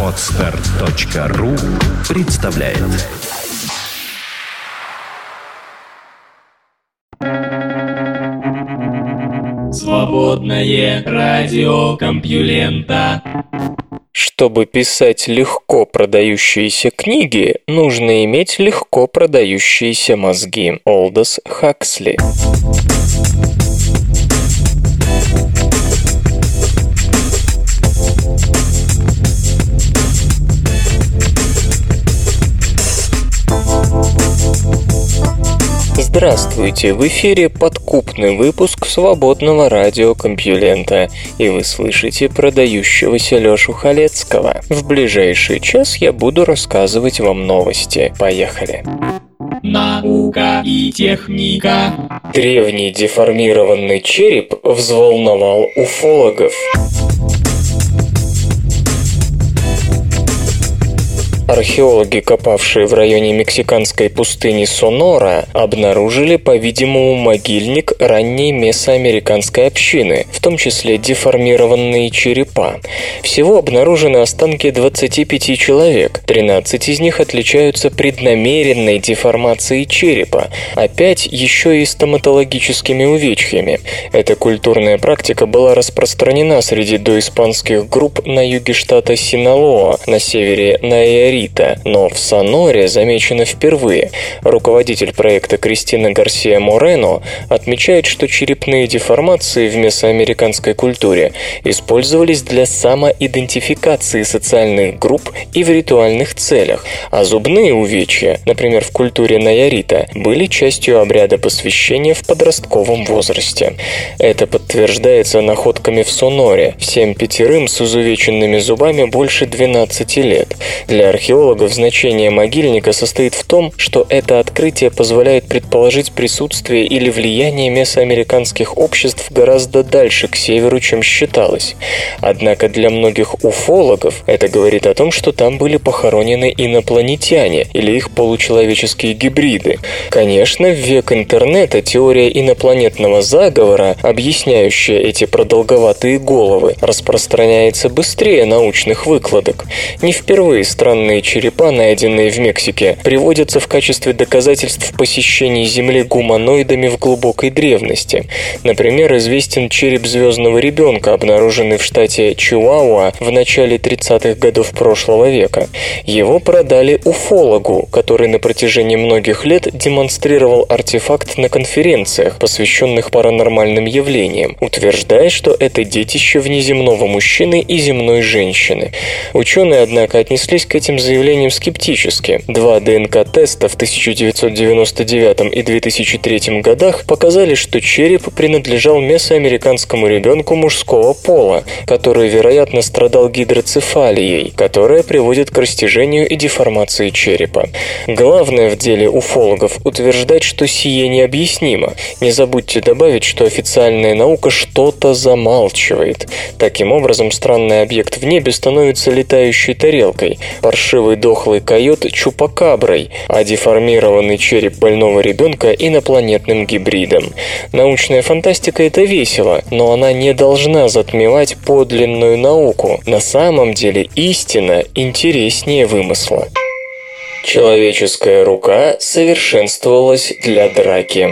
Отстар.ру представляет Свободное радио Компьюлента чтобы писать легко продающиеся книги, нужно иметь легко продающиеся мозги. Олдос Хаксли. Здравствуйте! В эфире подкупный выпуск свободного радиокомпьюлента, и вы слышите продающегося Лёшу Халецкого. В ближайший час я буду рассказывать вам новости. Поехали! Наука и техника. Древний деформированный череп взволновал уфологов. Археологи, копавшие в районе мексиканской пустыни Сонора, обнаружили, по-видимому, могильник ранней месоамериканской общины, в том числе деформированные черепа. Всего обнаружены останки 25 человек, 13 из них отличаются преднамеренной деформацией черепа, а 5 еще и стоматологическими увечьями. Эта культурная практика была распространена среди доиспанских групп на юге штата Синалоа, на севере Наэри Рита, но в Соноре замечено впервые. Руководитель проекта Кристина Гарсия Морено отмечает, что черепные деформации в месоамериканской культуре использовались для самоидентификации социальных групп и в ритуальных целях, а зубные увечья, например, в культуре Наярита, были частью обряда посвящения в подростковом возрасте. Это подтверждается находками в Соноре. Всем пятерым с изувеченными зубами больше 12 лет. Для археологов значение могильника состоит в том, что это открытие позволяет предположить присутствие или влияние месоамериканских обществ гораздо дальше к северу, чем считалось. Однако для многих уфологов это говорит о том, что там были похоронены инопланетяне или их получеловеческие гибриды. Конечно, в век интернета теория инопланетного заговора, объясняющая эти продолговатые головы, распространяется быстрее научных выкладок. Не впервые странные Огромные черепа, найденные в Мексике, приводятся в качестве доказательств посещения Земли гуманоидами в глубокой древности. Например, известен череп звездного ребенка, обнаруженный в штате Чиуауа в начале 30-х годов прошлого века. Его продали уфологу, который на протяжении многих лет демонстрировал артефакт на конференциях, посвященных паранормальным явлениям, утверждая, что это детище внеземного мужчины и земной женщины. Ученые, однако, отнеслись к этим заявлением скептически. Два ДНК-теста в 1999 и 2003 годах показали, что череп принадлежал месоамериканскому ребенку мужского пола, который, вероятно, страдал гидроцефалией, которая приводит к растяжению и деформации черепа. Главное в деле уфологов утверждать, что сие необъяснимо. Не забудьте добавить, что официальная наука что-то замалчивает. Таким образом, странный объект в небе становится летающей тарелкой, паршивой паршивый дохлый койот чупакаброй, а деформированный череп больного ребенка инопланетным гибридом. Научная фантастика – это весело, но она не должна затмевать подлинную науку. На самом деле истина интереснее вымысла. Человеческая рука совершенствовалась для драки.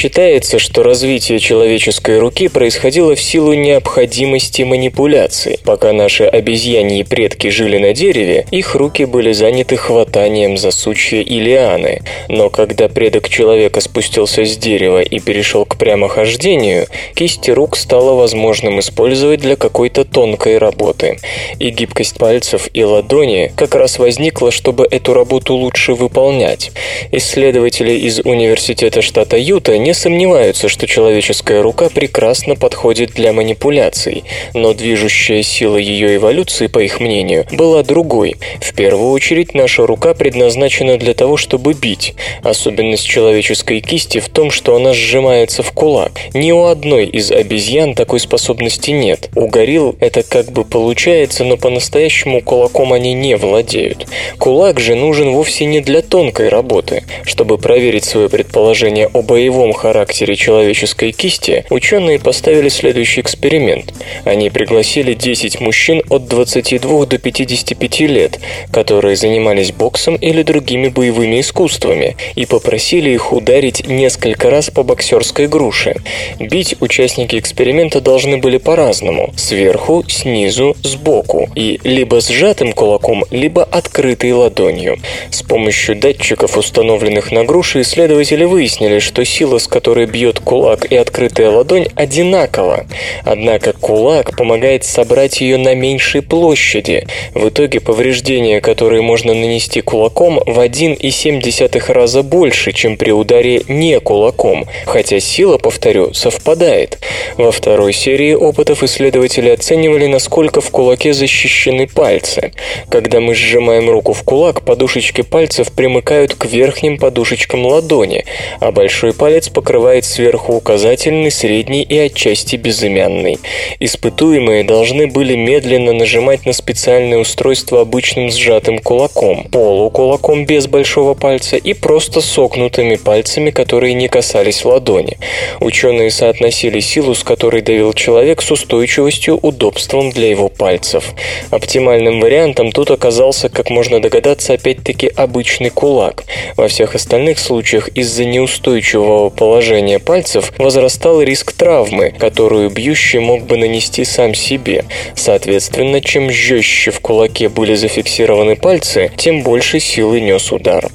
Считается, что развитие человеческой руки происходило в силу необходимости манипуляции. Пока наши обезьяньи предки жили на дереве, их руки были заняты хватанием за сучья и лианы. Но когда предок человека спустился с дерева и перешел к прямохождению, кисти рук стало возможным использовать для какой-то тонкой работы. И гибкость пальцев и ладони как раз возникла, чтобы эту работу лучше выполнять. Исследователи из университета штата Юта не не сомневаются, что человеческая рука прекрасно подходит для манипуляций, но движущая сила ее эволюции, по их мнению, была другой. В первую очередь, наша рука предназначена для того, чтобы бить. Особенность человеческой кисти в том, что она сжимается в кулак. Ни у одной из обезьян такой способности нет. У горилл это как бы получается, но по-настоящему кулаком они не владеют. Кулак же нужен вовсе не для тонкой работы. Чтобы проверить свое предположение о боевом характере человеческой кисти, ученые поставили следующий эксперимент. Они пригласили 10 мужчин от 22 до 55 лет, которые занимались боксом или другими боевыми искусствами, и попросили их ударить несколько раз по боксерской груше. Бить участники эксперимента должны были по-разному – сверху, снизу, сбоку, и либо сжатым кулаком, либо открытой ладонью. С помощью датчиков, установленных на груши, исследователи выяснили, что сила, с которой бьет кулак и открытая ладонь, одинакова. Однако кулак помогает собрать ее на меньшей площади. В итоге повреждения, которые можно нанести кулаком, в 1,7 раза больше, чем при ударе не кулаком, хотя сила, повторю, совпадает. Во второй серии опытов исследователи оценивали, насколько в кулаке защищены пальцы. Когда мы сжимаем руку в кулак, подушечки пальцев примыкают к верхним подушечкам ладони, а большой палец покрывает сверху указательный, средний и отчасти безымянный. Испытуемые должны были медленно нажимать на специальное устройство обычным сжатым кулаком, полукулаком без большого пальца и просто согнутыми пальцами, которые не касались ладони. Ученые соотносили силу, с которой давил человек, с устойчивостью, удобством для его пальцев. Оптимальным вариантом тут оказался, как можно догадаться, опять-таки обычный кулак. Во всех остальных случаях из-за неустойчивого положения пальцев возрастал риск травмы, которую бьющий мог бы нанести сам себе. Соответственно, чем жестче в кулаке были зафиксированы пальцы, тем больше силы нес удар.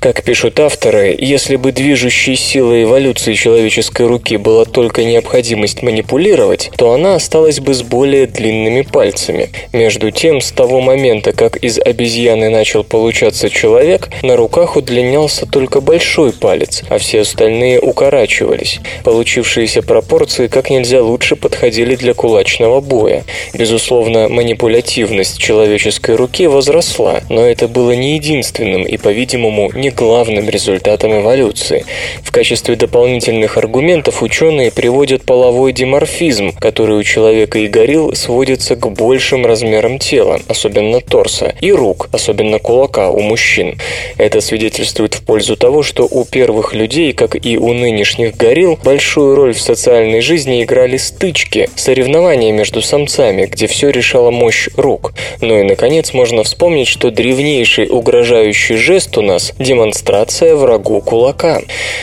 Как пишут авторы, если бы движущей силой эволюции человеческой руки была только необходимость манипулировать, то она осталась бы с более длинными пальцами. Между тем, с того момента, как из обезьяны начал получаться человек, на руках удлинялся только большой палец, а все остальные укорачивались. Получившиеся пропорции как нельзя лучше подходили для кулачного боя. Безусловно, манипулятивность человеческой руки возросла, но это было не единственным и, по-видимому, не главным результатом эволюции. В качестве дополнительных аргументов ученые приводят половой диморфизм, который у человека и горилл сводится к большим размерам тела, особенно торса, и рук, особенно кулака у мужчин. Это свидетельствует в пользу того, что у первых людей, как и у нынешних горилл, большую роль в социальной жизни играли стычки, соревнования между самцами, где все решала мощь рук. Ну и, наконец, можно вспомнить, что древнейший угрожающий жест у нас – демонстрация врагу кулака.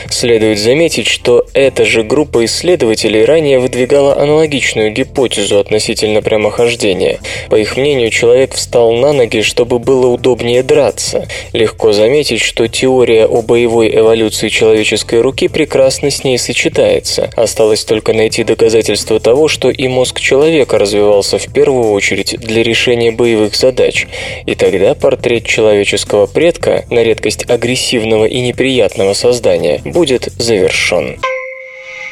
Следует заметить, что эта же группа исследователей ранее выдвигала аналогичную гипотезу относительно прямохождения. По их мнению, человек встал на ноги, чтобы было удобнее драться. Легко заметить, что теория о боевой эволюции человеческой руки прекрасно с ней сочетается. Осталось только найти доказательства того, что и мозг человека развивался в первую очередь для решения боевых задач. И тогда портрет человеческого предка, на редкость агрессивного и неприятного создания, будет завершен.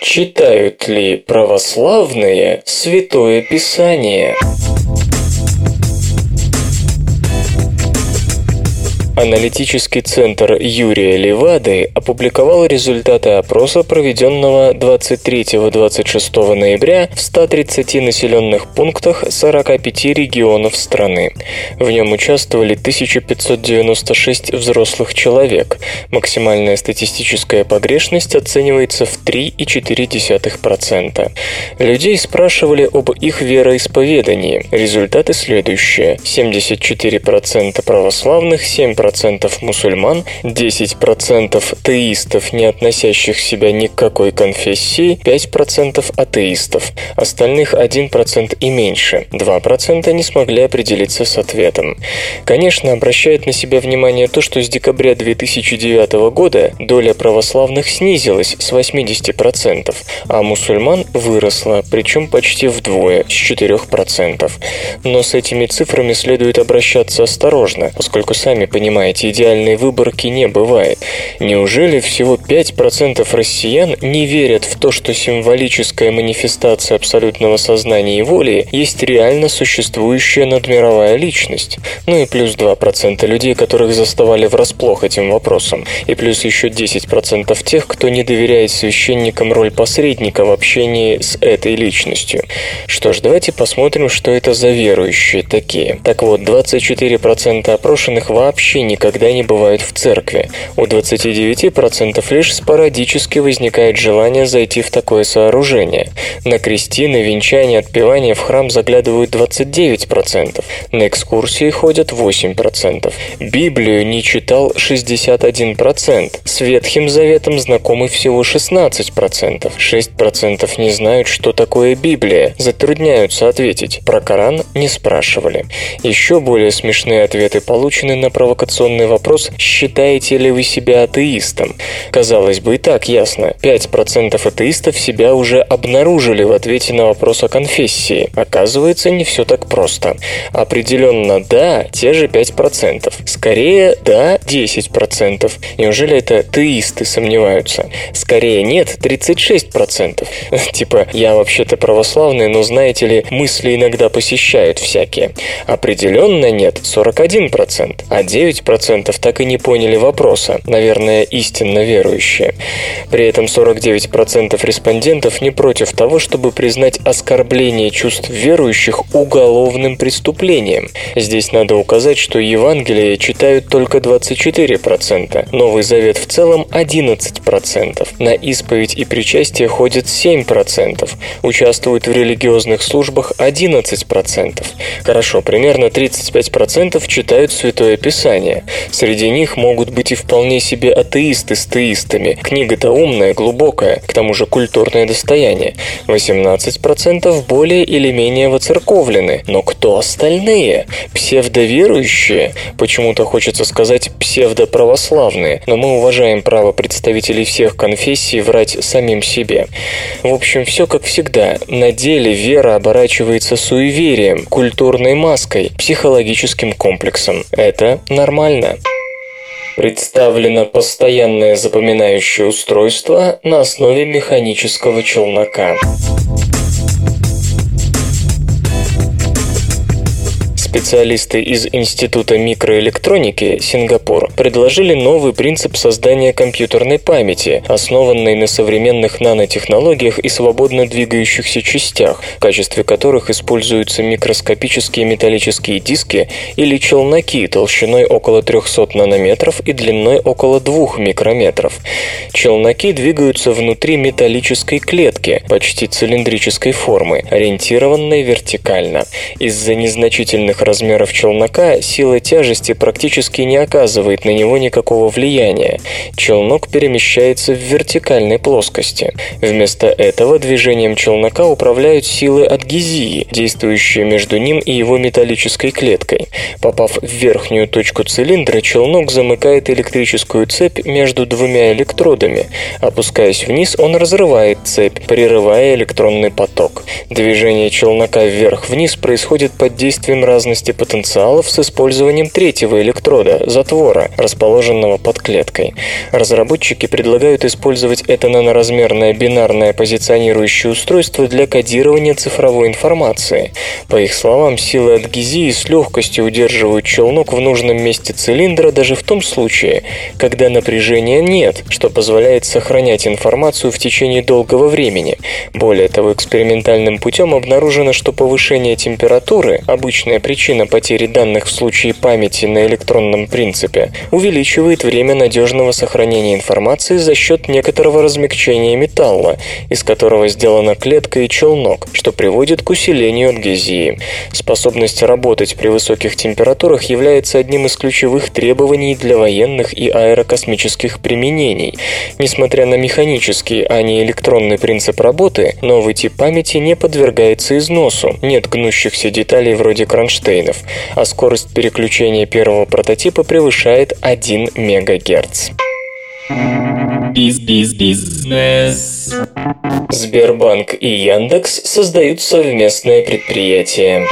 Читают ли православные Святое Писание? Аналитический центр Юрия Левады опубликовал результаты опроса, проведенного 23-26 ноября в 130 населенных пунктах 45 регионов страны. В нем участвовали 1596 взрослых человек. Максимальная статистическая погрешность оценивается в 3,4%. Людей спрашивали об их вероисповедании. Результаты следующие. 74% православных, 7% 10% мусульман, 10% теистов, не относящих себя ни к какой конфессии, 5% атеистов. Остальных 1% и меньше. 2% не смогли определиться с ответом. Конечно, обращает на себя внимание то, что с декабря 2009 года доля православных снизилась с 80%, а мусульман выросла, причем почти вдвое, с 4%. Но с этими цифрами следует обращаться осторожно, поскольку сами понимаете, понимаете, идеальной выборки не бывает. Неужели всего 5% россиян не верят в то, что символическая манифестация абсолютного сознания и воли есть реально существующая надмировая личность? Ну и плюс 2% людей, которых заставали врасплох этим вопросом. И плюс еще 10% тех, кто не доверяет священникам роль посредника в общении с этой личностью. Что ж, давайте посмотрим, что это за верующие такие. Так вот, 24% опрошенных вообще никогда не бывают в церкви. У 29% лишь спорадически возникает желание зайти в такое сооружение. На крестины, венчания, отпевания в храм заглядывают 29%, на экскурсии ходят 8%. Библию не читал 61%, с Ветхим Заветом знакомы всего 16%, 6% не знают, что такое Библия, затрудняются ответить, про Коран не спрашивали. Еще более смешные ответы получены на провокационный вопрос «Считаете ли вы себя атеистом?». Казалось бы, и так ясно. 5% атеистов себя уже обнаружили в ответе на вопрос о конфессии. Оказывается, не все так просто. Определенно «да» – те же 5%. Скорее «да» – 10%. Неужели это теисты сомневаются? Скорее «нет» – 36%. Типа «я вообще-то православный, но знаете ли, мысли иногда посещают всякие». Определенно «нет» – 41%. А 9% так и не поняли вопроса. Наверное, истинно верующие. При этом 49% респондентов не против того, чтобы признать оскорбление чувств верующих уголовным преступлением. Здесь надо указать, что Евангелие читают только 24%, Новый Завет в целом 11%, на исповедь и причастие ходят 7%, участвуют в религиозных службах 11%. Хорошо, примерно 35% читают Святое Писание. Среди них могут быть и вполне себе атеисты с теистами. Книга-то умная, глубокая, к тому же культурное достояние. 18% более или менее воцерковлены. Но кто остальные? Псевдоверующие? Почему-то хочется сказать псевдоправославные, но мы уважаем право представителей всех конфессий врать самим себе. В общем, все как всегда. На деле вера оборачивается суеверием, культурной маской, психологическим комплексом. Это нормально. Представлено постоянное запоминающее устройство на основе механического челнока. Специалисты из Института микроэлектроники Сингапур предложили новый принцип создания компьютерной памяти, основанной на современных нанотехнологиях и свободно двигающихся частях, в качестве которых используются микроскопические металлические диски или челноки толщиной около 300 нанометров и длиной около 2 микрометров. Челноки двигаются внутри металлической клетки, почти цилиндрической формы, ориентированной вертикально. Из-за незначительных размеров челнока сила тяжести практически не оказывает на него никакого влияния. Челнок перемещается в вертикальной плоскости. Вместо этого движением челнока управляют силы адгезии, действующие между ним и его металлической клеткой. Попав в верхнюю точку цилиндра, челнок замыкает электрическую цепь между двумя электродами. Опускаясь вниз, он разрывает цепь, прерывая электронный поток. Движение челнока вверх-вниз происходит под действием разных разности потенциалов с использованием третьего электрода, затвора, расположенного под клеткой. Разработчики предлагают использовать это наноразмерное бинарное позиционирующее устройство для кодирования цифровой информации. По их словам, силы адгезии с легкостью удерживают челнок в нужном месте цилиндра даже в том случае, когда напряжения нет, что позволяет сохранять информацию в течение долгого времени. Более того, экспериментальным путем обнаружено, что повышение температуры, обычная причина причина потери данных в случае памяти на электронном принципе, увеличивает время надежного сохранения информации за счет некоторого размягчения металла, из которого сделана клетка и челнок, что приводит к усилению адгезии. Способность работать при высоких температурах является одним из ключевых требований для военных и аэрокосмических применений. Несмотря на механический, а не электронный принцип работы, новый тип памяти не подвергается износу, нет гнущихся деталей вроде кронштейна кронштейнов, а скорость переключения первого прототипа превышает 1 МГц. Сбербанк и Яндекс создают совместное предприятие.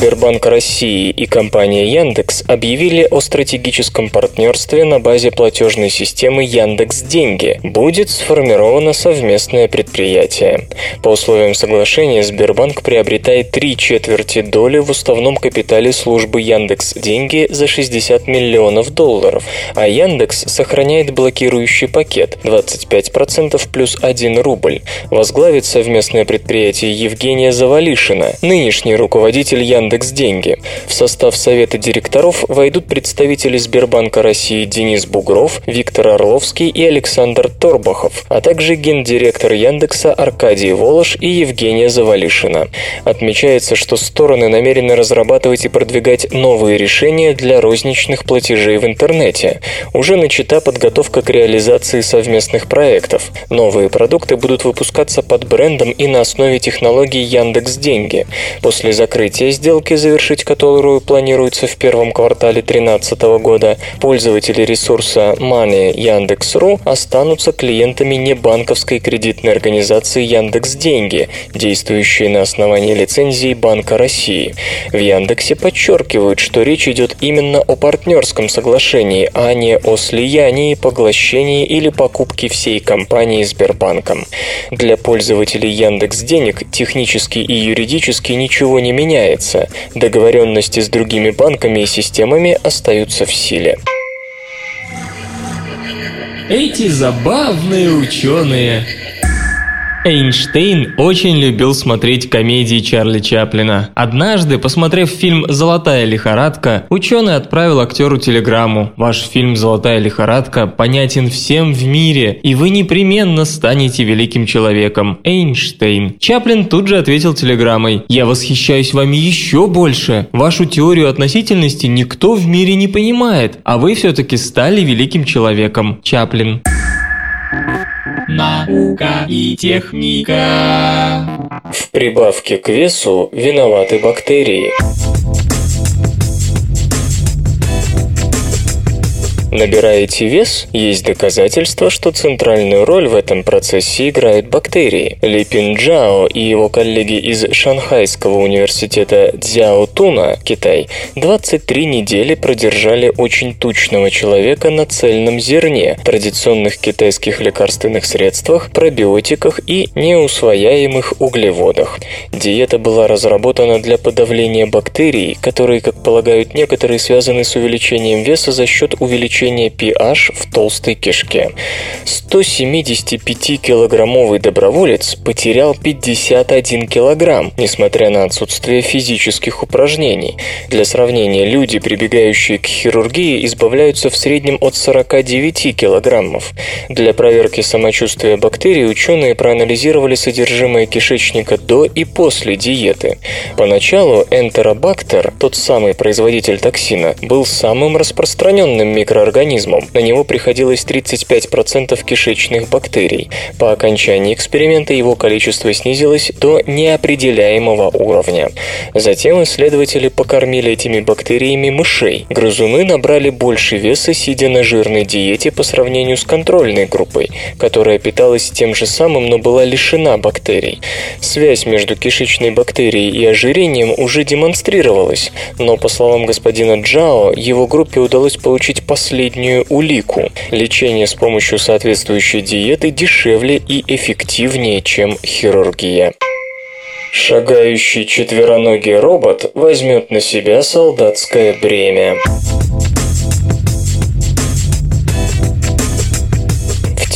Сбербанк России и компания Яндекс объявили о стратегическом партнерстве на базе платежной системы Яндекс Деньги. Будет сформировано совместное предприятие. По условиям соглашения Сбербанк приобретает три четверти доли в уставном капитале службы Яндекс Деньги за 60 миллионов долларов, а Яндекс сохраняет блокирующий пакет 25% плюс 1 рубль. Возглавит совместное предприятие Евгения Завалишина, нынешний руководитель Яндекс Деньги. В состав совета директоров войдут представители Сбербанка России Денис Бугров, Виктор Орловский и Александр Торбахов, а также гендиректор Яндекса Аркадий Волош и Евгения Завалишина. Отмечается, что стороны намерены разрабатывать и продвигать новые решения для розничных платежей в интернете. Уже начата подготовка к реализации совместных проектов. Новые продукты будут выпускаться под брендом и на основе технологий Яндекс Деньги. После закрытия сделки, завершить которую планируется в первом квартале 2013 года, пользователи ресурса Money Яндекс.ру останутся клиентами небанковской кредитной организации Яндекс Деньги, действующей на основании лицензии Банка России. В Яндексе подчеркивают, что речь идет именно о партнерском соглашении, а не о слиянии, поглощении или покупке всей компании Сбербанком. Для пользователей Яндекс Денег технически и юридически ничего не меняется. Договоренности с другими банками и системами остаются в силе. Эти забавные ученые Эйнштейн очень любил смотреть комедии Чарли Чаплина. Однажды, посмотрев фильм «Золотая лихорадка», ученый отправил актеру телеграмму. «Ваш фильм «Золотая лихорадка» понятен всем в мире, и вы непременно станете великим человеком. Эйнштейн». Чаплин тут же ответил телеграммой «Я восхищаюсь вами еще больше. Вашу теорию относительности никто в мире не понимает, а вы все-таки стали великим человеком. Чаплин». Наука и техника. В прибавке к весу виноваты бактерии. Набираете вес, есть доказательства, что центральную роль в этом процессе играют бактерии. Ли Пин Джао и его коллеги из Шанхайского университета Цзяо Туна, Китай, 23 недели продержали очень тучного человека на цельном зерне, традиционных китайских лекарственных средствах, пробиотиках и неусвояемых углеводах. Диета была разработана для подавления бактерий, которые, как полагают некоторые, связаны с увеличением веса за счет увеличения pH в толстой кишке. 175-килограммовый доброволец потерял 51 килограмм, несмотря на отсутствие физических упражнений. Для сравнения, люди, прибегающие к хирургии, избавляются в среднем от 49 килограммов. Для проверки самочувствия бактерий ученые проанализировали содержимое кишечника до и после диеты. Поначалу энтеробактер, тот самый производитель токсина, был самым распространенным микроорганизмом организмом. На него приходилось 35% кишечных бактерий. По окончании эксперимента его количество снизилось до неопределяемого уровня. Затем исследователи покормили этими бактериями мышей. Грызуны набрали больше веса, сидя на жирной диете по сравнению с контрольной группой, которая питалась тем же самым, но была лишена бактерий. Связь между кишечной бактерией и ожирением уже демонстрировалась, но, по словам господина Джао, его группе удалось получить последний последнюю улику. Лечение с помощью соответствующей диеты дешевле и эффективнее, чем хирургия. Шагающий четвероногий робот возьмет на себя солдатское бремя.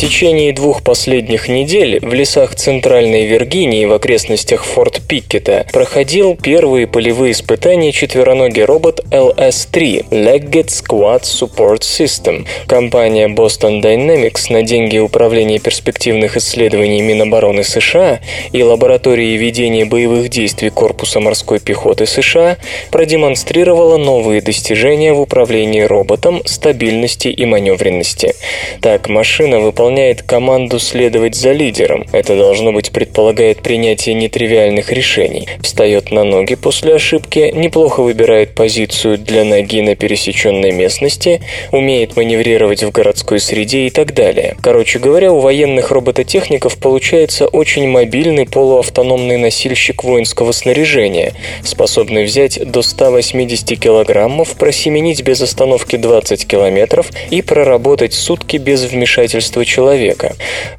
Течение двух последних недель в лесах Центральной Виргинии в окрестностях Форт Пиккета проходил первые полевые испытания четвероногий робот LS-3 Legged Squad Support System. Компания Boston Dynamics на деньги Управления перспективных исследований Минобороны США и лаборатории ведения боевых действий Корпуса морской пехоты США продемонстрировала новые достижения в управлении роботом, стабильности и маневренности. Так, машина выполняет выполняет команду следовать за лидером. Это должно быть предполагает принятие нетривиальных решений. Встает на ноги после ошибки, неплохо выбирает позицию для ноги на пересеченной местности, умеет маневрировать в городской среде и так далее. Короче говоря, у военных робототехников получается очень мобильный полуавтономный носильщик воинского снаряжения, способный взять до 180 килограммов, просеменить без остановки 20 километров и проработать сутки без вмешательства человека.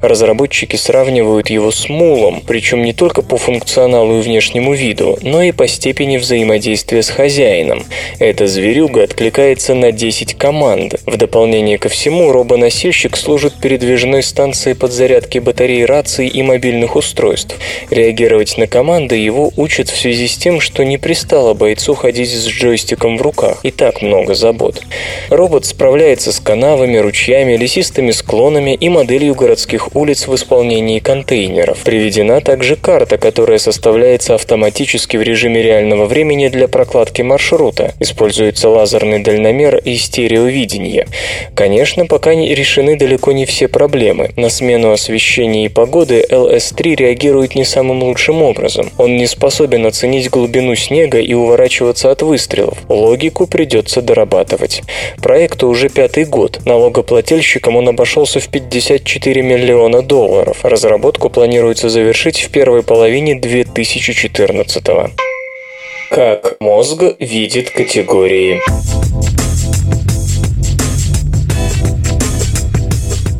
Разработчики сравнивают его с мулом, причем не только по функционалу и внешнему виду, но и по степени взаимодействия с хозяином. Эта зверюга откликается на 10 команд. В дополнение ко всему, робоносильщик служит передвижной станцией подзарядки батарей раций и мобильных устройств. Реагировать на команды его учат в связи с тем, что не пристало бойцу ходить с джойстиком в руках. И так много забот. Робот справляется с канавами, ручьями, лесистыми склонами и моделью городских улиц в исполнении контейнеров. Приведена также карта, которая составляется автоматически в режиме реального времени для прокладки маршрута. Используется лазерный дальномер и стереовидение. Конечно, пока не решены далеко не все проблемы. На смену освещения и погоды LS-3 реагирует не самым лучшим образом. Он не способен оценить глубину снега и уворачиваться от выстрелов. Логику придется дорабатывать. Проекту уже пятый год. Налогоплательщикам он обошелся в 54 миллиона долларов. Разработку планируется завершить в первой половине 2014 -го. Как мозг видит категории.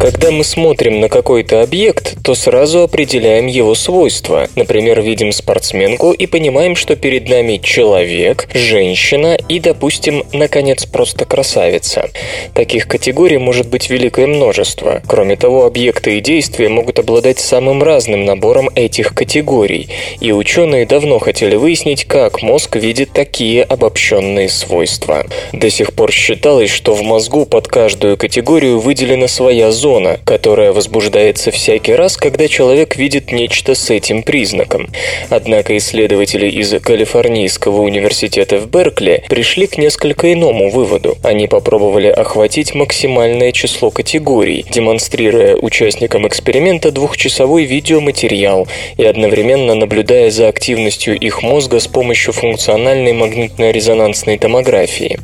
Когда мы смотрим на какой-то объект, то сразу определяем его свойства. Например, видим спортсменку и понимаем, что перед нами человек, женщина и, допустим, наконец, просто красавица. Таких категорий может быть великое множество. Кроме того, объекты и действия могут обладать самым разным набором этих категорий. И ученые давно хотели выяснить, как мозг видит такие обобщенные свойства. До сих пор считалось, что в мозгу под каждую категорию выделена своя зона, зона, которая возбуждается всякий раз, когда человек видит нечто с этим признаком. Однако исследователи из Калифорнийского университета в Беркли пришли к несколько иному выводу. Они попробовали охватить максимальное число категорий, демонстрируя участникам эксперимента двухчасовой видеоматериал и одновременно наблюдая за активностью их мозга с помощью функциональной магнитно-резонансной томографии.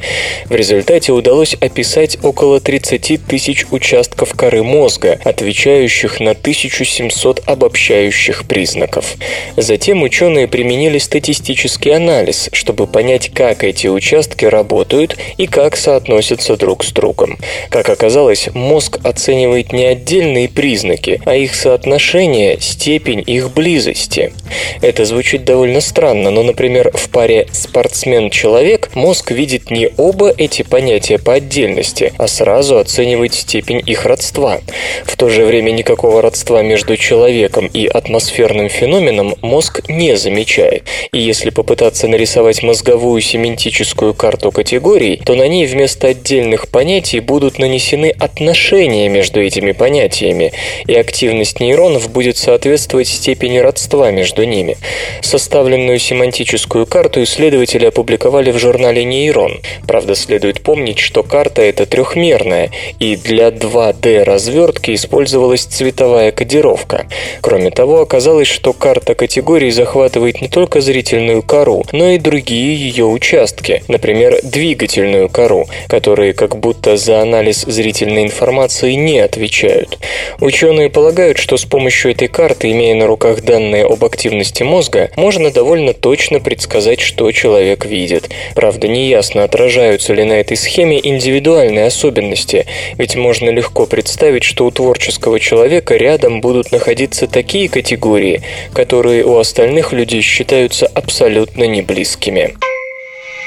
В результате удалось описать около 30 тысяч участков коры коры мозга, отвечающих на 1700 обобщающих признаков. Затем ученые применили статистический анализ, чтобы понять, как эти участки работают и как соотносятся друг с другом. Как оказалось, мозг оценивает не отдельные признаки, а их соотношение, степень их близости. Это звучит довольно странно, но, например, в паре спортсмен-человек мозг видит не оба эти понятия по отдельности, а сразу оценивает степень их родства родства. В то же время никакого родства между человеком и атмосферным феноменом мозг не замечает. И если попытаться нарисовать мозговую семантическую карту категорий, то на ней вместо отдельных понятий будут нанесены отношения между этими понятиями, и активность нейронов будет соответствовать степени родства между ними. Составленную семантическую карту исследователи опубликовали в журнале «Нейрон». Правда, следует помнить, что карта это трехмерная, и для 2D развертки использовалась цветовая кодировка. Кроме того, оказалось, что карта категорий захватывает не только зрительную кору, но и другие ее участки, например, двигательную кору, которые как будто за анализ зрительной информации не отвечают. Ученые полагают, что с помощью этой карты, имея на руках данные об активности мозга, можно довольно точно предсказать, что человек видит. Правда, неясно, отражаются ли на этой схеме индивидуальные особенности, ведь можно легко представить, представить, что у творческого человека рядом будут находиться такие категории, которые у остальных людей считаются абсолютно неблизкими.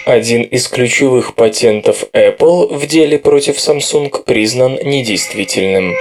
Один из ключевых патентов Apple в деле против Samsung признан недействительным.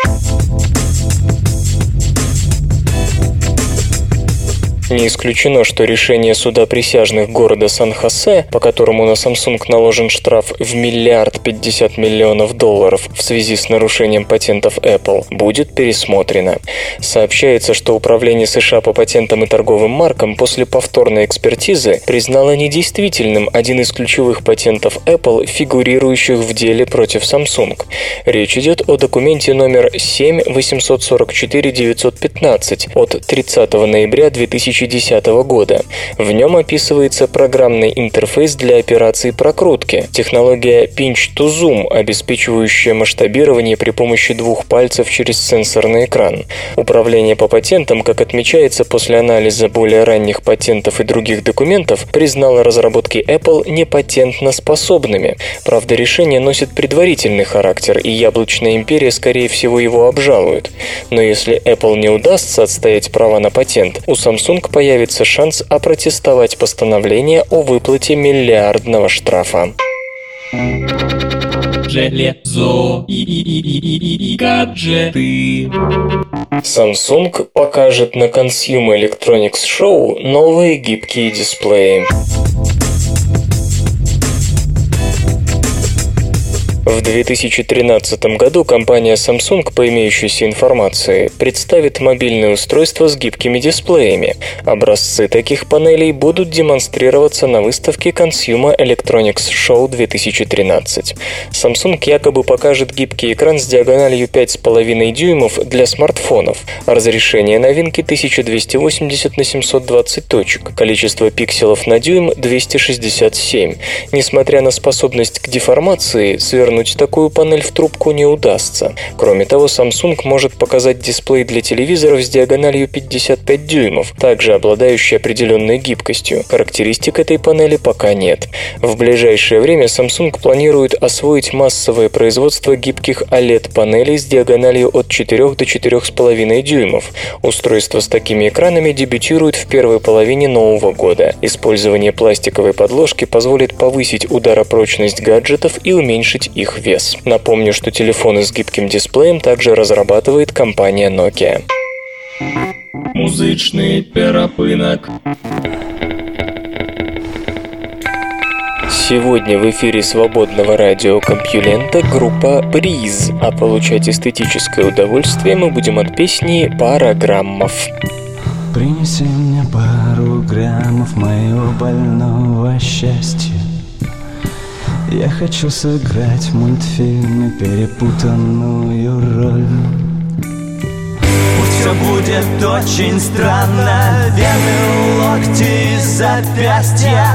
Не исключено, что решение суда присяжных города Сан-Хосе, по которому на Samsung наложен штраф в миллиард пятьдесят миллионов долларов в связи с нарушением патентов Apple, будет пересмотрено. Сообщается, что Управление США по патентам и торговым маркам после повторной экспертизы признало недействительным один из ключевых патентов Apple, фигурирующих в деле против Samsung. Речь идет о документе номер 7844915 от 30 ноября 2000 2010 года. В нем описывается программный интерфейс для операций прокрутки, технология Pinch to Zoom, обеспечивающая масштабирование при помощи двух пальцев через сенсорный экран. Управление по патентам, как отмечается после анализа более ранних патентов и других документов, признало разработки Apple непатентно способными. Правда, решение носит предварительный характер, и яблочная империя, скорее всего, его обжалует. Но если Apple не удастся отстоять права на патент, у Samsung вдруг появится шанс опротестовать постановление о выплате миллиардного штрафа. Железо и гаджеты. Samsung покажет на Consumer Electronics Show новые гибкие дисплеи. В 2013 году компания Samsung, по имеющейся информации, представит мобильное устройство с гибкими дисплеями. Образцы таких панелей будут демонстрироваться на выставке Consumer Electronics Show 2013. Samsung якобы покажет гибкий экран с диагональю 5,5 дюймов для смартфонов. Разрешение новинки 1280 на 720 точек. Количество пикселов на дюйм 267. Несмотря на способность к деформации, свернуть Повернуть такую панель в трубку не удастся. Кроме того, Samsung может показать дисплей для телевизоров с диагональю 55 дюймов, также обладающий определенной гибкостью. Характеристик этой панели пока нет. В ближайшее время Samsung планирует освоить массовое производство гибких OLED-панелей с диагональю от 4 до 4,5 дюймов. Устройство с такими экранами дебютирует в первой половине нового года. Использование пластиковой подложки позволит повысить ударопрочность гаджетов и уменьшить их их вес. Напомню, что телефоны с гибким дисплеем также разрабатывает компания Nokia. Музычный перапынок. Сегодня в эфире свободного радиокомпьюлента группа Бриз, а получать эстетическое удовольствие мы будем от песни «Параграммов». Принеси мне пару граммов моего больного счастья я хочу сыграть в мультфильме перепутанную роль. Пусть все будет очень странно Вены, локти, запястья.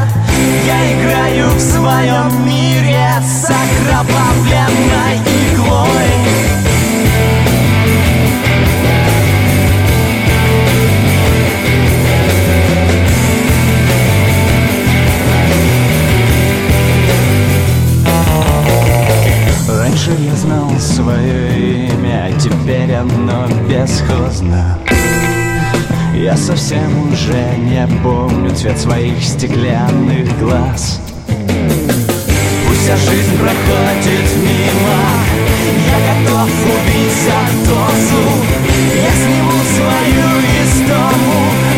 Я играю в своем мире С окровавленной иглой Раньше я знал. Свое имя, а теперь оно бесхозно. Я совсем уже не помню цвет своих стеклянных глаз. Пусть вся жизнь проходит мимо. Я готов убить за дозу Я сниму свою истому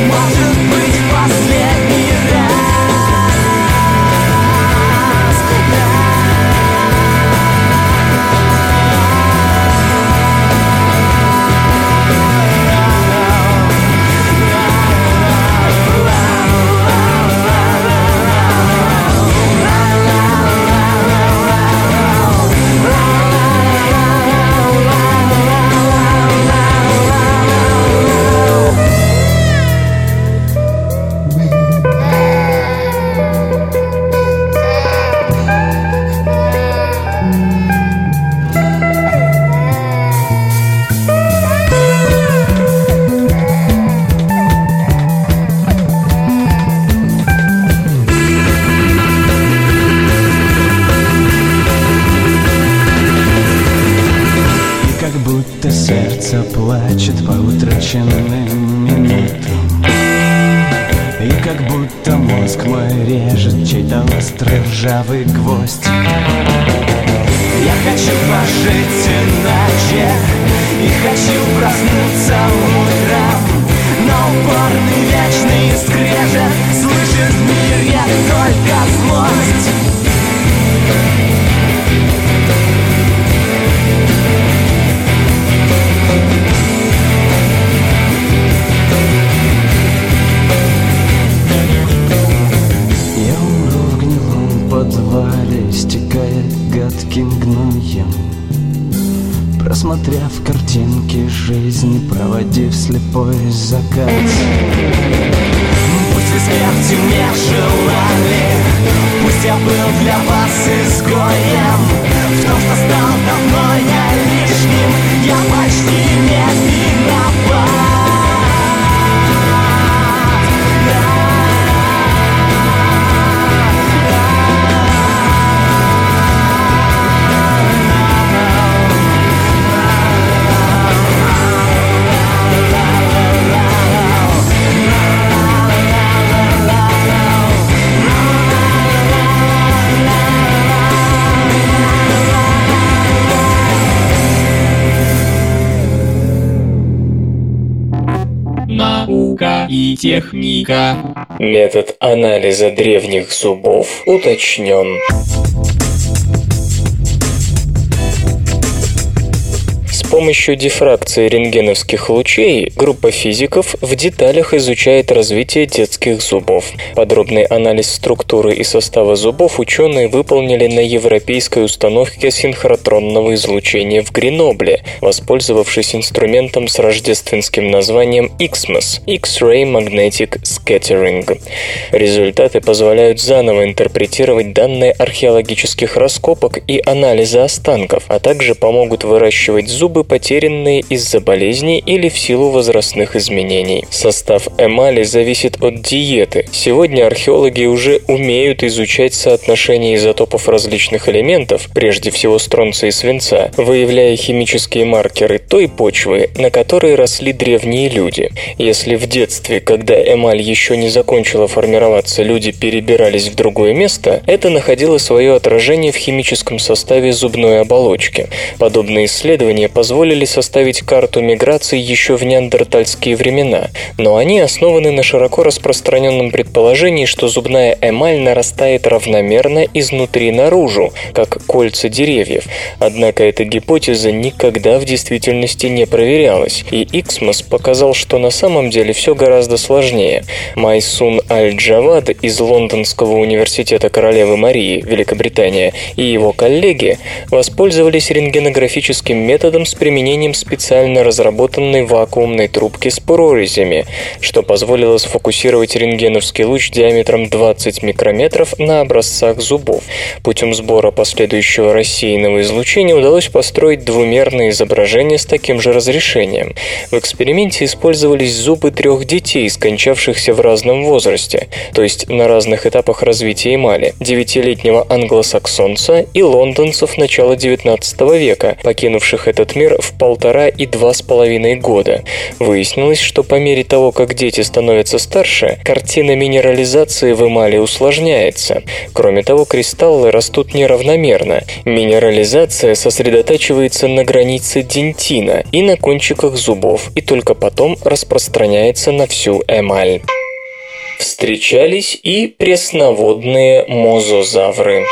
режет чей-то острый ржавый гвоздь. Я хочу пожить иначе И хочу проснуться утром. Но упорный вечный скрежет Слышит в мире только злость. Истекая гадким гноем Просмотрев картинки жизни, проводив слепой закат. Пусть вы смерти не желали Пусть я был для вас изгоем. В том, что стал давно я лишним Я почти не виноват и техника. Метод анализа древних зубов уточнен. Помощью дифракции рентгеновских лучей группа физиков в деталях изучает развитие детских зубов. Подробный анализ структуры и состава зубов ученые выполнили на европейской установке синхротронного излучения в Гренобле, воспользовавшись инструментом с рождественским названием XMAS – X-Ray Magnetic Scattering. Результаты позволяют заново интерпретировать данные археологических раскопок и анализа останков, а также помогут выращивать зубы, потерянные из-за болезней или в силу возрастных изменений. Состав эмали зависит от диеты. Сегодня археологи уже умеют изучать соотношение изотопов различных элементов, прежде всего стронца и свинца, выявляя химические маркеры той почвы, на которой росли древние люди. Если в детстве, когда эмаль еще не закончила формироваться, люди перебирались в другое место, это находило свое отражение в химическом составе зубной оболочки. Подобные исследования позволили составить карту миграции еще в неандертальские времена, но они основаны на широко распространенном предположении, что зубная эмаль нарастает равномерно изнутри наружу, как кольца деревьев. Однако эта гипотеза никогда в действительности не проверялась, и Иксмос показал, что на самом деле все гораздо сложнее. Майсун Аль-Джавад из Лондонского университета Королевы Марии, Великобритания, и его коллеги воспользовались рентгенографическим методом с применением специально разработанной вакуумной трубки с прорезями, что позволило сфокусировать рентгеновский луч диаметром 20 микрометров на образцах зубов. Путем сбора последующего рассеянного излучения удалось построить двумерное изображение с таким же разрешением. В эксперименте использовались зубы трех детей, скончавшихся в разном возрасте, то есть на разных этапах развития эмали, девятилетнего англосаксонца и лондонцев начала XIX века, покинувших этот мир в полтора и два с половиной года. Выяснилось, что по мере того, как дети становятся старше, картина минерализации в эмали усложняется. Кроме того, кристаллы растут неравномерно. Минерализация сосредотачивается на границе дентина и на кончиках зубов, и только потом распространяется на всю эмаль. Встречались и пресноводные мозозавры.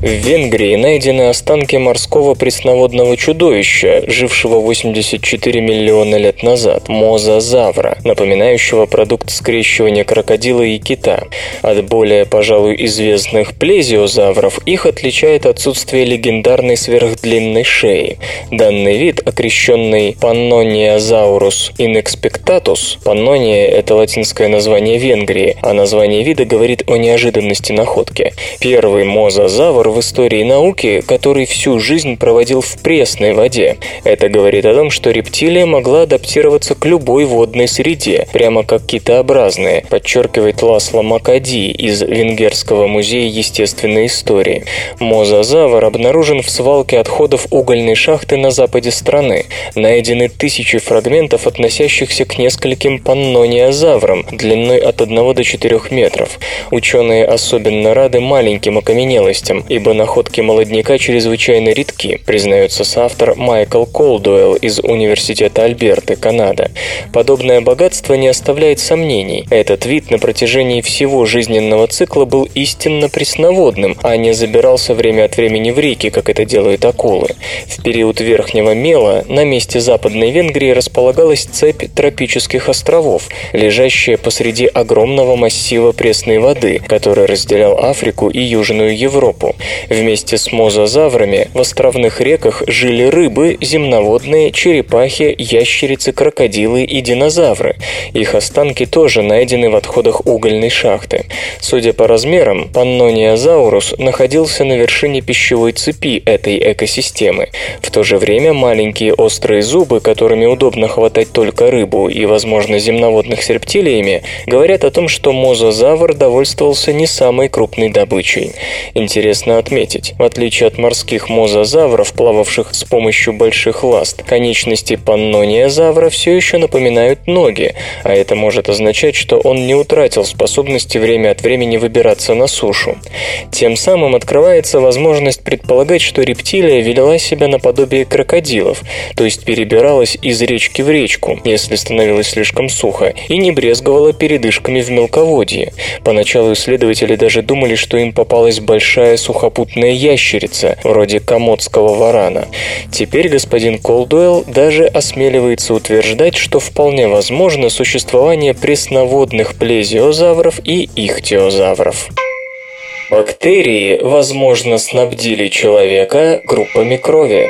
В Венгрии найдены останки морского пресноводного чудовища, жившего 84 миллиона лет назад, мозазавра, напоминающего продукт скрещивания крокодила и кита. От более, пожалуй, известных плезиозавров их отличает отсутствие легендарной сверхдлинной шеи. Данный вид, окрещенный Pannoниasaurus inexpectatus, Pannonia – это латинское название Венгрии, а название вида говорит о неожиданности находки. Первый мозазавр в истории науки, который всю жизнь проводил в пресной воде. Это говорит о том, что рептилия могла адаптироваться к любой водной среде, прямо как китообразные, подчеркивает Ласло Макади из Венгерского музея естественной истории. Мозазавр обнаружен в свалке отходов угольной шахты на западе страны. Найдены тысячи фрагментов, относящихся к нескольким паннониозаврам, длиной от 1 до 4 метров. Ученые особенно рады маленьким окаменелостям и ибо находки молодняка чрезвычайно редки, признается соавтор Майкл Колдуэлл из Университета Альберты, Канада. Подобное богатство не оставляет сомнений. Этот вид на протяжении всего жизненного цикла был истинно пресноводным, а не забирался время от времени в реки, как это делают акулы. В период верхнего мела на месте Западной Венгрии располагалась цепь тропических островов, лежащая посреди огромного массива пресной воды, который разделял Африку и Южную Европу. Вместе с мозазаврами в островных реках жили рыбы, земноводные, черепахи, ящерицы, крокодилы и динозавры. Их останки тоже найдены в отходах угольной шахты. Судя по размерам, Паннониозаурус находился на вершине пищевой цепи этой экосистемы. В то же время маленькие острые зубы, которыми удобно хватать только рыбу и, возможно, земноводных с рептилиями, говорят о том, что мозазавр довольствовался не самой крупной добычей. Интересно отметить, в отличие от морских мозазавров, плававших с помощью больших ласт, конечности паннониозавра все еще напоминают ноги, а это может означать, что он не утратил способности время от времени выбираться на сушу. Тем самым открывается возможность предполагать, что рептилия вела себя наподобие крокодилов, то есть перебиралась из речки в речку, если становилось слишком сухо, и не брезговала передышками в мелководье. Поначалу исследователи даже думали, что им попалась большая сухопутная ящерица, вроде комодского варана. Теперь господин Колдуэлл даже осмеливается утверждать, что вполне возможно существование пресноводных плезиозавров и ихтиозавров. Бактерии, возможно, снабдили человека группами крови.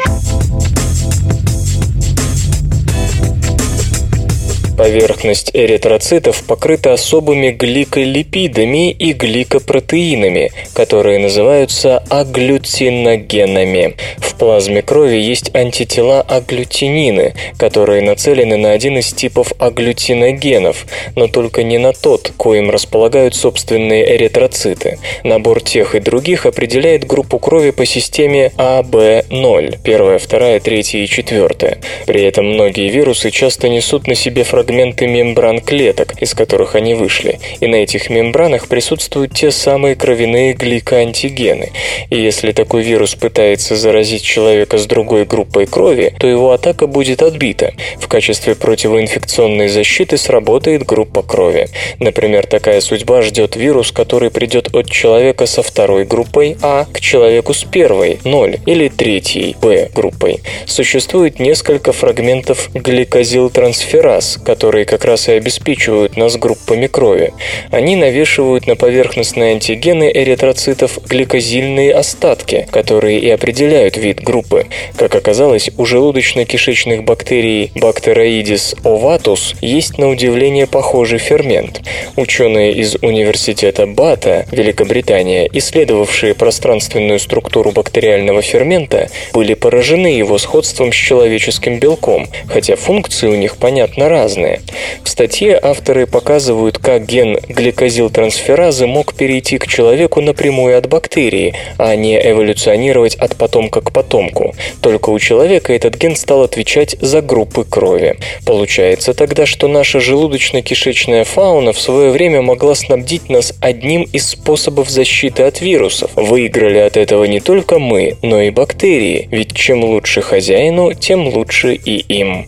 Поверхность эритроцитов покрыта особыми гликолипидами и гликопротеинами, которые называются агглютиногенами. В плазме крови есть антитела агглютинины, которые нацелены на один из типов агглютиногенов, но только не на тот, коим располагают собственные эритроциты. Набор тех и других определяет группу крови по системе АБ0, первая, вторая, третья и четвертая. При этом многие вирусы часто несут на себе фрагменты фрагменты мембран клеток, из которых они вышли, и на этих мембранах присутствуют те самые кровяные гликоантигены. И если такой вирус пытается заразить человека с другой группой крови, то его атака будет отбита. В качестве противоинфекционной защиты сработает группа крови. Например, такая судьба ждет вирус, который придет от человека со второй группой А к человеку с первой, 0, или третьей, Б группой. Существует несколько фрагментов гликозилтрансфераз, которые как раз и обеспечивают нас группами крови. Они навешивают на поверхностные антигены эритроцитов гликозильные остатки, которые и определяют вид группы. Как оказалось, у желудочно-кишечных бактерий Bacteroides ovatus есть на удивление похожий фермент. Ученые из университета Бата, Великобритания, исследовавшие пространственную структуру бактериального фермента, были поражены его сходством с человеческим белком, хотя функции у них, понятно, разные разные. В статье авторы показывают, как ген гликозилтрансферазы мог перейти к человеку напрямую от бактерии, а не эволюционировать от потомка к потомку. Только у человека этот ген стал отвечать за группы крови. Получается тогда, что наша желудочно-кишечная фауна в свое время могла снабдить нас одним из способов защиты от вирусов. Выиграли от этого не только мы, но и бактерии, ведь чем лучше хозяину, тем лучше и им.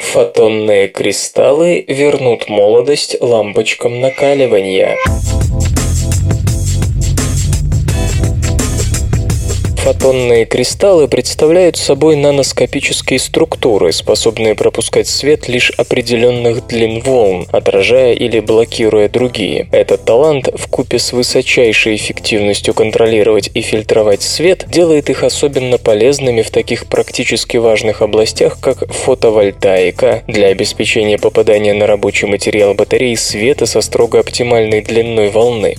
Фотонные кристаллы вернут молодость лампочкам накаливания. Фотонные кристаллы представляют собой наноскопические структуры, способные пропускать свет лишь определенных длин волн, отражая или блокируя другие. Этот талант, в купе с высочайшей эффективностью контролировать и фильтровать свет, делает их особенно полезными в таких практически важных областях, как фотовольтаика, для обеспечения попадания на рабочий материал батареи света со строго оптимальной длиной волны.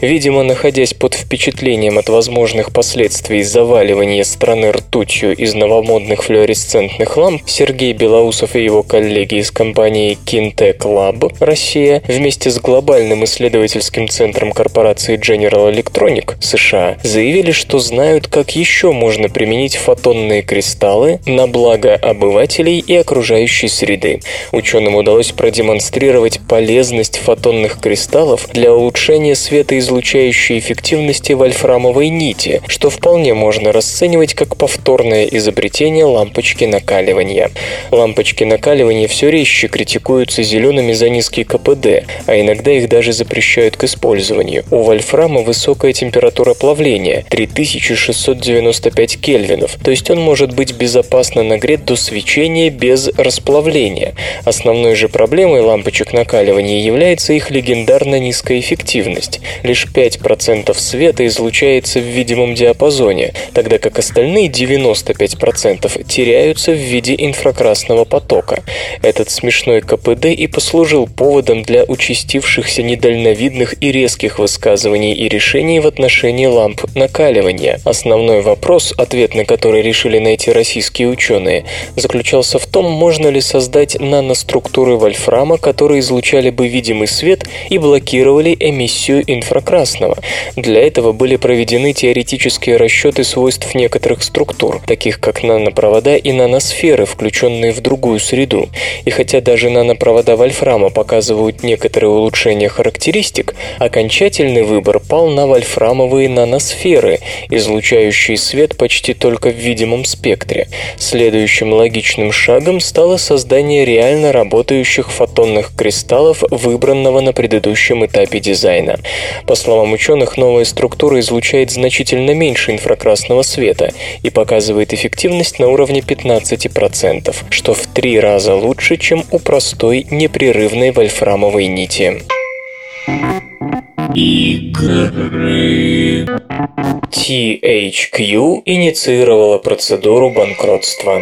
Видимо, находясь под впечатлением от возможных последствий истории заваливания страны ртутью из новомодных флуоресцентных ламп Сергей Белоусов и его коллеги из компании Kintech Lab Россия вместе с глобальным исследовательским центром корпорации General Electronic США заявили, что знают, как еще можно применить фотонные кристаллы на благо обывателей и окружающей среды. Ученым удалось продемонстрировать полезность фотонных кристаллов для улучшения светоизлучающей эффективности вольфрамовой нити, что вполне можно расценивать как повторное изобретение лампочки накаливания. Лампочки накаливания все резче критикуются зелеными за низкий КПД, а иногда их даже запрещают к использованию. У вольфрама высокая температура плавления – 3695 кельвинов, то есть он может быть безопасно нагрет до свечения без расплавления. Основной же проблемой лампочек накаливания является их легендарно низкая эффективность. Лишь 5% света излучается в видимом диапазоне, тогда как остальные 95% теряются в виде инфракрасного потока. Этот смешной КПД и послужил поводом для участившихся недальновидных и резких высказываний и решений в отношении ламп накаливания. Основной вопрос, ответ на который решили найти российские ученые, заключался в том, можно ли создать наноструктуры вольфрама, которые излучали бы видимый свет и блокировали эмиссию инфракрасного. Для этого были проведены теоретические расчеты свойств некоторых структур, таких как нанопровода и наносферы, включенные в другую среду. И хотя даже нанопровода вольфрама показывают некоторые улучшения характеристик, окончательный выбор пал на вольфрамовые наносферы, излучающие свет почти только в видимом спектре. Следующим логичным шагом стало создание реально работающих фотонных кристаллов, выбранного на предыдущем этапе дизайна. По словам ученых, новая структура излучает значительно меньше инфракрасного света и показывает эффективность на уровне 15%, что в три раза лучше, чем у простой непрерывной вольфрамовой нити. Игры. THQ инициировала процедуру банкротства.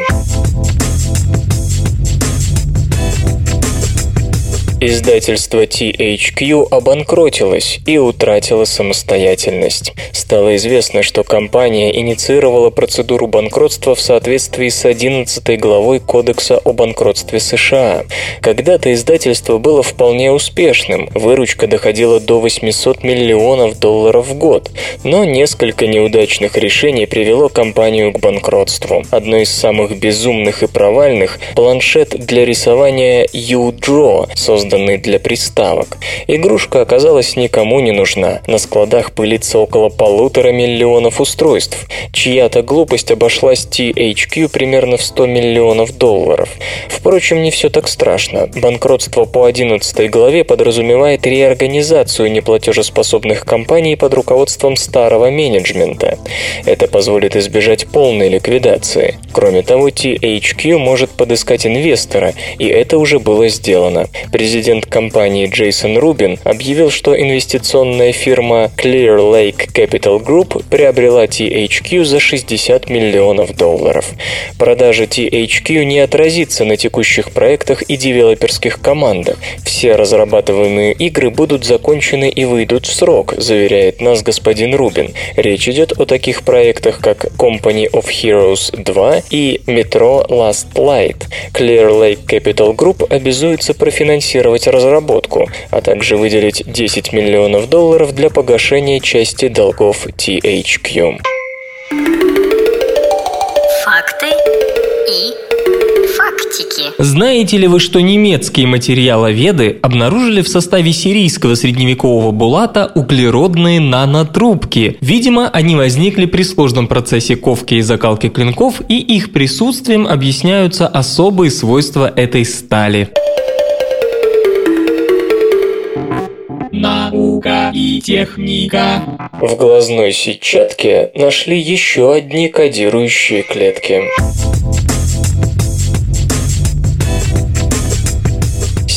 Издательство THQ обанкротилось и утратило самостоятельность. Стало известно, что компания инициировала процедуру банкротства в соответствии с 11 главой Кодекса о банкротстве США. Когда-то издательство было вполне успешным, выручка доходила до 800 миллионов долларов в год, но несколько неудачных решений привело компанию к банкротству. Одно из самых безумных и провальных – планшет для рисования U-Draw, созданный созданный для приставок. Игрушка оказалась никому не нужна. На складах пылится около полутора миллионов устройств. Чья-то глупость обошлась THQ примерно в 100 миллионов долларов. Впрочем, не все так страшно. Банкротство по 11 главе подразумевает реорганизацию неплатежеспособных компаний под руководством старого менеджмента. Это позволит избежать полной ликвидации. Кроме того, THQ может подыскать инвестора, и это уже было сделано. Президент Президент компании Джейсон Рубин объявил, что инвестиционная фирма Clear Lake Capital Group приобрела THQ за 60 миллионов долларов. Продажа THQ не отразится на текущих проектах и девелоперских командах. Все разрабатываемые игры будут закончены и выйдут в срок, заверяет нас господин Рубин. Речь идет о таких проектах, как Company of Heroes 2 и Metro Last Light. Clear Lake Capital Group обязуется профинансировать финансировать разработку, а также выделить 10 миллионов долларов для погашения части долгов THQ. Факты и фактики. Знаете ли вы, что немецкие материаловеды обнаружили в составе сирийского средневекового булата углеродные нанотрубки? Видимо, они возникли при сложном процессе ковки и закалки клинков, и их присутствием объясняются особые свойства этой стали. Наука и техника. В глазной сетчатке нашли еще одни кодирующие клетки.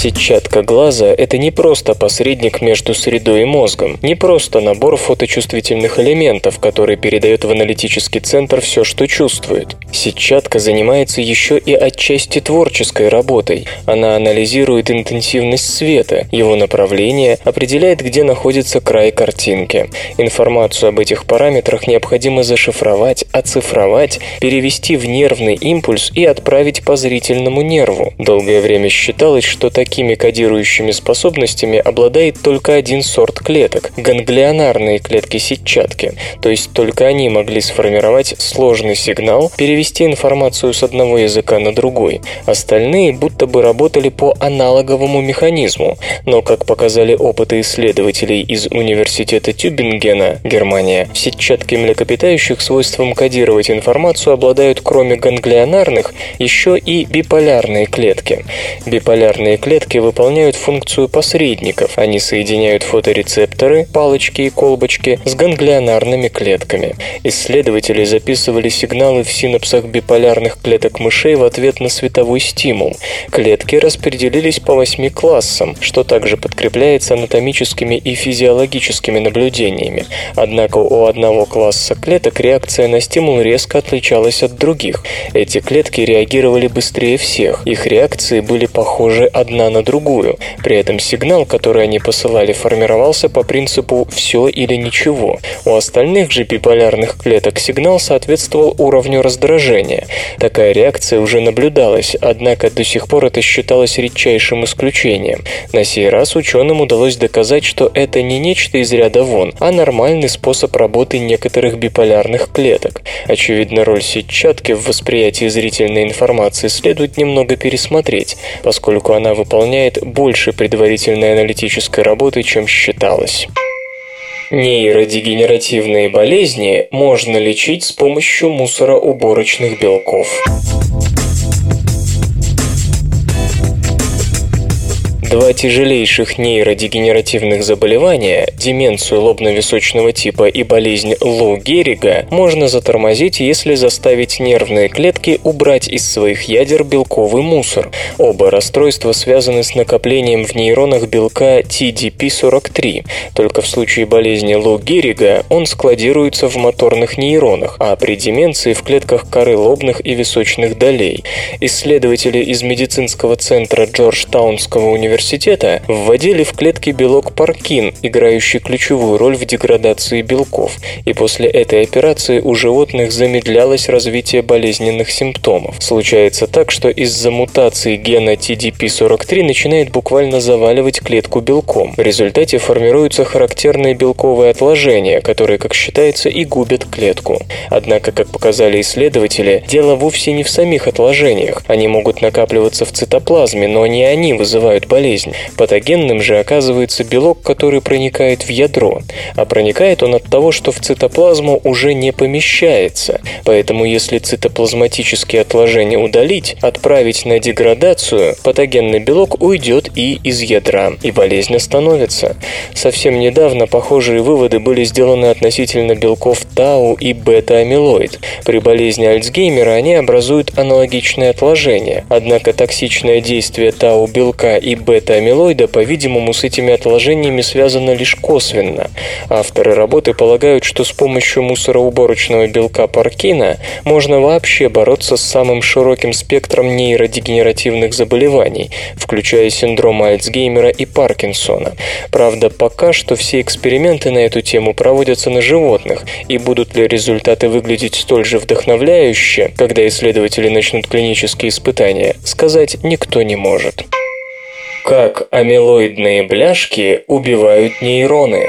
Сетчатка глаза – это не просто посредник между средой и мозгом, не просто набор фоточувствительных элементов, который передает в аналитический центр все, что чувствует. Сетчатка занимается еще и отчасти творческой работой. Она анализирует интенсивность света, его направление, определяет, где находится край картинки. Информацию об этих параметрах необходимо зашифровать, оцифровать, перевести в нервный импульс и отправить по зрительному нерву. Долгое время считалось, что такими кодирующими способностями обладает только один сорт клеток – ганглионарные клетки сетчатки, то есть только они могли сформировать сложный сигнал, перевести информацию с одного языка на другой. Остальные будто бы работали по аналоговому механизму, но, как показали опыты исследователей из Университета Тюбингена, Германия, в сетчатке млекопитающих свойством кодировать информацию обладают кроме ганглионарных еще и биполярные клетки. Биполярные клетки выполняют функцию посредников. Они соединяют фоторецепторы, палочки и колбочки с ганглионарными клетками. Исследователи записывали сигналы в синапсах биполярных клеток мышей в ответ на световой стимул. Клетки распределились по восьми классам, что также подкрепляется анатомическими и физиологическими наблюдениями. Однако у одного класса клеток реакция на стимул резко отличалась от других. Эти клетки реагировали быстрее всех, их реакции были похожи одна на другую. При этом сигнал, который они посылали, формировался по принципу «все или ничего». У остальных же биполярных клеток сигнал соответствовал уровню раздражения. Такая реакция уже наблюдалась, однако до сих пор это считалось редчайшим исключением. На сей раз ученым удалось доказать, что это не нечто из ряда вон, а нормальный способ работы некоторых биполярных клеток. Очевидно, роль сетчатки в восприятии зрительной информации следует немного пересмотреть, поскольку она выполняет больше предварительной аналитической работы, чем считалось. Нейродегенеративные болезни можно лечить с помощью мусороуборочных белков. Два тяжелейших нейродегенеративных заболевания – деменцию лобно-височного типа и болезнь Лу Геррига – можно затормозить, если заставить нервные клетки убрать из своих ядер белковый мусор. Оба расстройства связаны с накоплением в нейронах белка TDP43. Только в случае болезни Лу Геррига он складируется в моторных нейронах, а при деменции в клетках коры лобных и височных долей. Исследователи из медицинского центра Джорджтаунского университета университета вводили в клетки белок паркин, играющий ключевую роль в деградации белков, и после этой операции у животных замедлялось развитие болезненных симптомов. Случается так, что из-за мутации гена TDP43 начинает буквально заваливать клетку белком. В результате формируются характерные белковые отложения, которые, как считается, и губят клетку. Однако, как показали исследователи, дело вовсе не в самих отложениях. Они могут накапливаться в цитоплазме, но не они вызывают болезнь болезнь. Патогенным же оказывается белок, который проникает в ядро. А проникает он от того, что в цитоплазму уже не помещается. Поэтому если цитоплазматические отложения удалить, отправить на деградацию, патогенный белок уйдет и из ядра, и болезнь остановится. Совсем недавно похожие выводы были сделаны относительно белков тау и бета-амилоид. При болезни Альцгеймера они образуют аналогичные отложения, однако токсичное действие тау-белка и бета бета-амилоида, по-видимому, с этими отложениями связано лишь косвенно. Авторы работы полагают, что с помощью мусороуборочного белка паркина можно вообще бороться с самым широким спектром нейродегенеративных заболеваний, включая синдром Альцгеймера и Паркинсона. Правда, пока что все эксперименты на эту тему проводятся на животных, и будут ли результаты выглядеть столь же вдохновляюще, когда исследователи начнут клинические испытания, сказать никто не может. Как амилоидные бляшки убивают нейроны.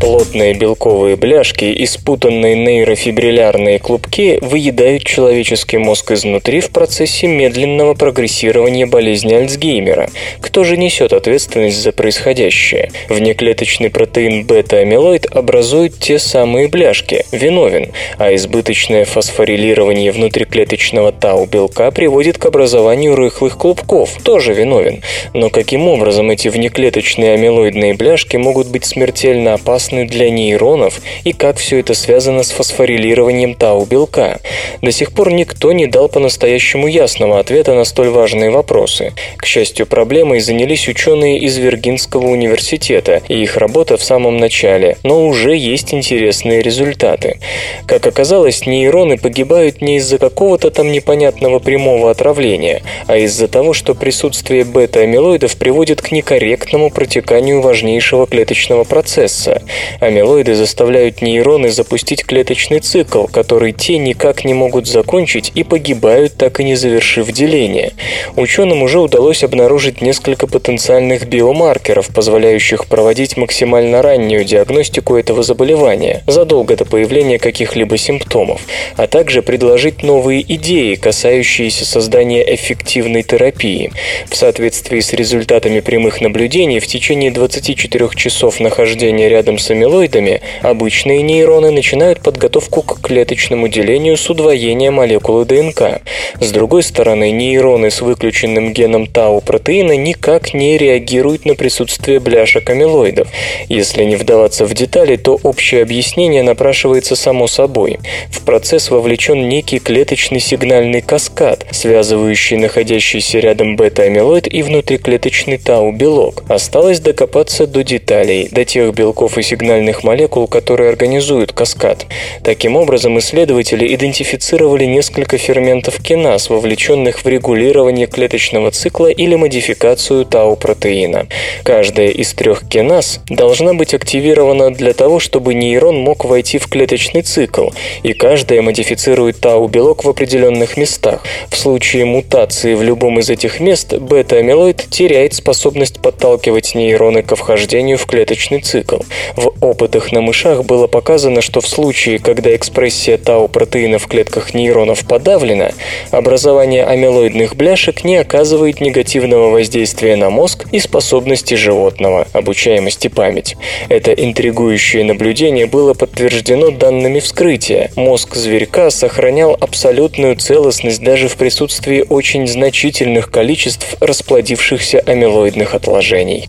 Плотные белковые бляшки и спутанные нейрофибриллярные клубки выедают человеческий мозг изнутри в процессе медленного прогрессирования болезни Альцгеймера. Кто же несет ответственность за происходящее? Внеклеточный протеин бета-амилоид образует те самые бляшки, виновен, а избыточное фосфорилирование внутриклеточного тау-белка приводит к образованию рыхлых клубков, тоже виновен. Но каким образом эти внеклеточные амилоидные бляшки могут быть смертельно опасны опасны для нейронов и как все это связано с фосфорилированием тау-белка. До сих пор никто не дал по-настоящему ясного ответа на столь важные вопросы. К счастью, проблемой занялись ученые из Виргинского университета, и их работа в самом начале, но уже есть интересные результаты. Как оказалось, нейроны погибают не из-за какого-то там непонятного прямого отравления, а из-за того, что присутствие бета-амилоидов приводит к некорректному протеканию важнейшего клеточного процесса. Амилоиды заставляют нейроны запустить клеточный цикл, который те никак не могут закончить и погибают, так и не завершив деление. Ученым уже удалось обнаружить несколько потенциальных биомаркеров, позволяющих проводить максимально раннюю диагностику этого заболевания, задолго до появления каких-либо симптомов, а также предложить новые идеи, касающиеся создания эффективной терапии. В соответствии с результатами прямых наблюдений в течение 24 часов нахождения рядом с амилоидами обычные нейроны начинают подготовку к клеточному делению с удвоением молекулы ДНК. С другой стороны, нейроны с выключенным геном тау-протеина никак не реагируют на присутствие бляшек амилоидов. Если не вдаваться в детали, то общее объяснение напрашивается само собой. В процесс вовлечен некий клеточный сигнальный каскад, связывающий находящийся рядом бета-амилоид и внутриклеточный тау-белок. Осталось докопаться до деталей, до тех белков и сигнальных молекул, которые организуют каскад. Таким образом, исследователи идентифицировали несколько ферментов киназ, вовлеченных в регулирование клеточного цикла или модификацию тау-протеина. Каждая из трех киназ должна быть активирована для того, чтобы нейрон мог войти в клеточный цикл, и каждая модифицирует тау-белок в определенных местах. В случае мутации в любом из этих мест бета-амилоид теряет способность подталкивать нейроны ко вхождению в клеточный цикл. В опытах на мышах было показано, что в случае, когда экспрессия тау-протеина в клетках нейронов подавлена, образование амилоидных бляшек не оказывает негативного воздействия на мозг и способности животного, обучаемость и память. Это интригующее наблюдение было подтверждено данными вскрытия. Мозг зверька сохранял абсолютную целостность даже в присутствии очень значительных количеств расплодившихся амилоидных отложений.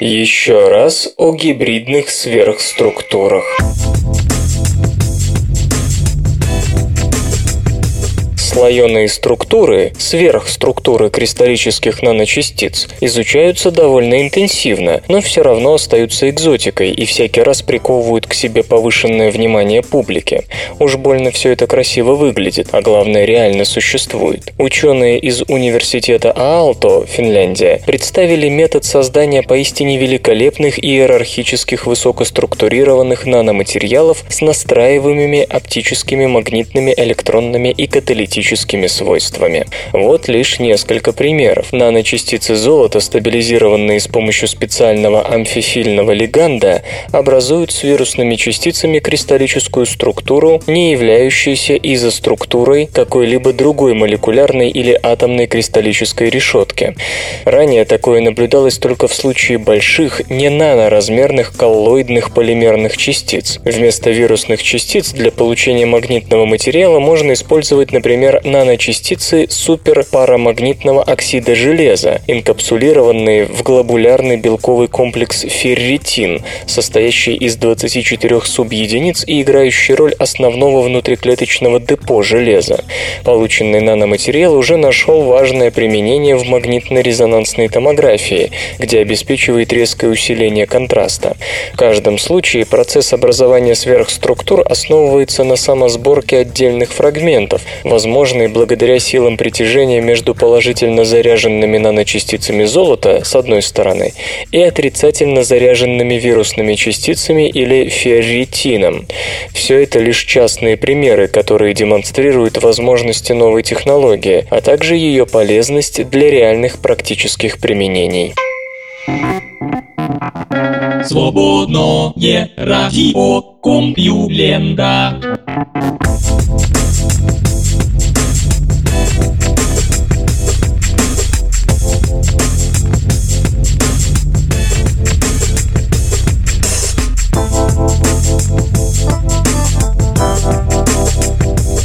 Еще раз о гибридных сверхструктурах. Слоеные структуры, сверхструктуры кристаллических наночастиц, изучаются довольно интенсивно, но все равно остаются экзотикой и всякий раз приковывают к себе повышенное внимание публики. Уж больно все это красиво выглядит, а главное реально существует. Ученые из университета Аалто, Финляндия, представили метод создания поистине великолепных иерархических высокоструктурированных наноматериалов с настраиваемыми оптическими, магнитными, электронными и каталитическими кинетическими свойствами. Вот лишь несколько примеров. Наночастицы золота, стабилизированные с помощью специального амфифильного лиганда, образуют с вирусными частицами кристаллическую структуру, не являющуюся изоструктурой какой-либо другой молекулярной или атомной кристаллической решетки. Ранее такое наблюдалось только в случае больших, не наноразмерных коллоидных полимерных частиц. Вместо вирусных частиц для получения магнитного материала можно использовать, например, например, наночастицы суперпарамагнитного оксида железа, инкапсулированные в глобулярный белковый комплекс ферритин, состоящий из 24 субъединиц и играющий роль основного внутриклеточного депо железа. Полученный наноматериал уже нашел важное применение в магнитно-резонансной томографии, где обеспечивает резкое усиление контраста. В каждом случае процесс образования сверхструктур основывается на самосборке отдельных фрагментов, возможно, возможной благодаря силам притяжения между положительно заряженными наночастицами золота с одной стороны и отрицательно заряженными вирусными частицами или ферритином. Все это лишь частные примеры, которые демонстрируют возможности новой технологии, а также ее полезность для реальных практических применений. Свободное радио Компьюлента.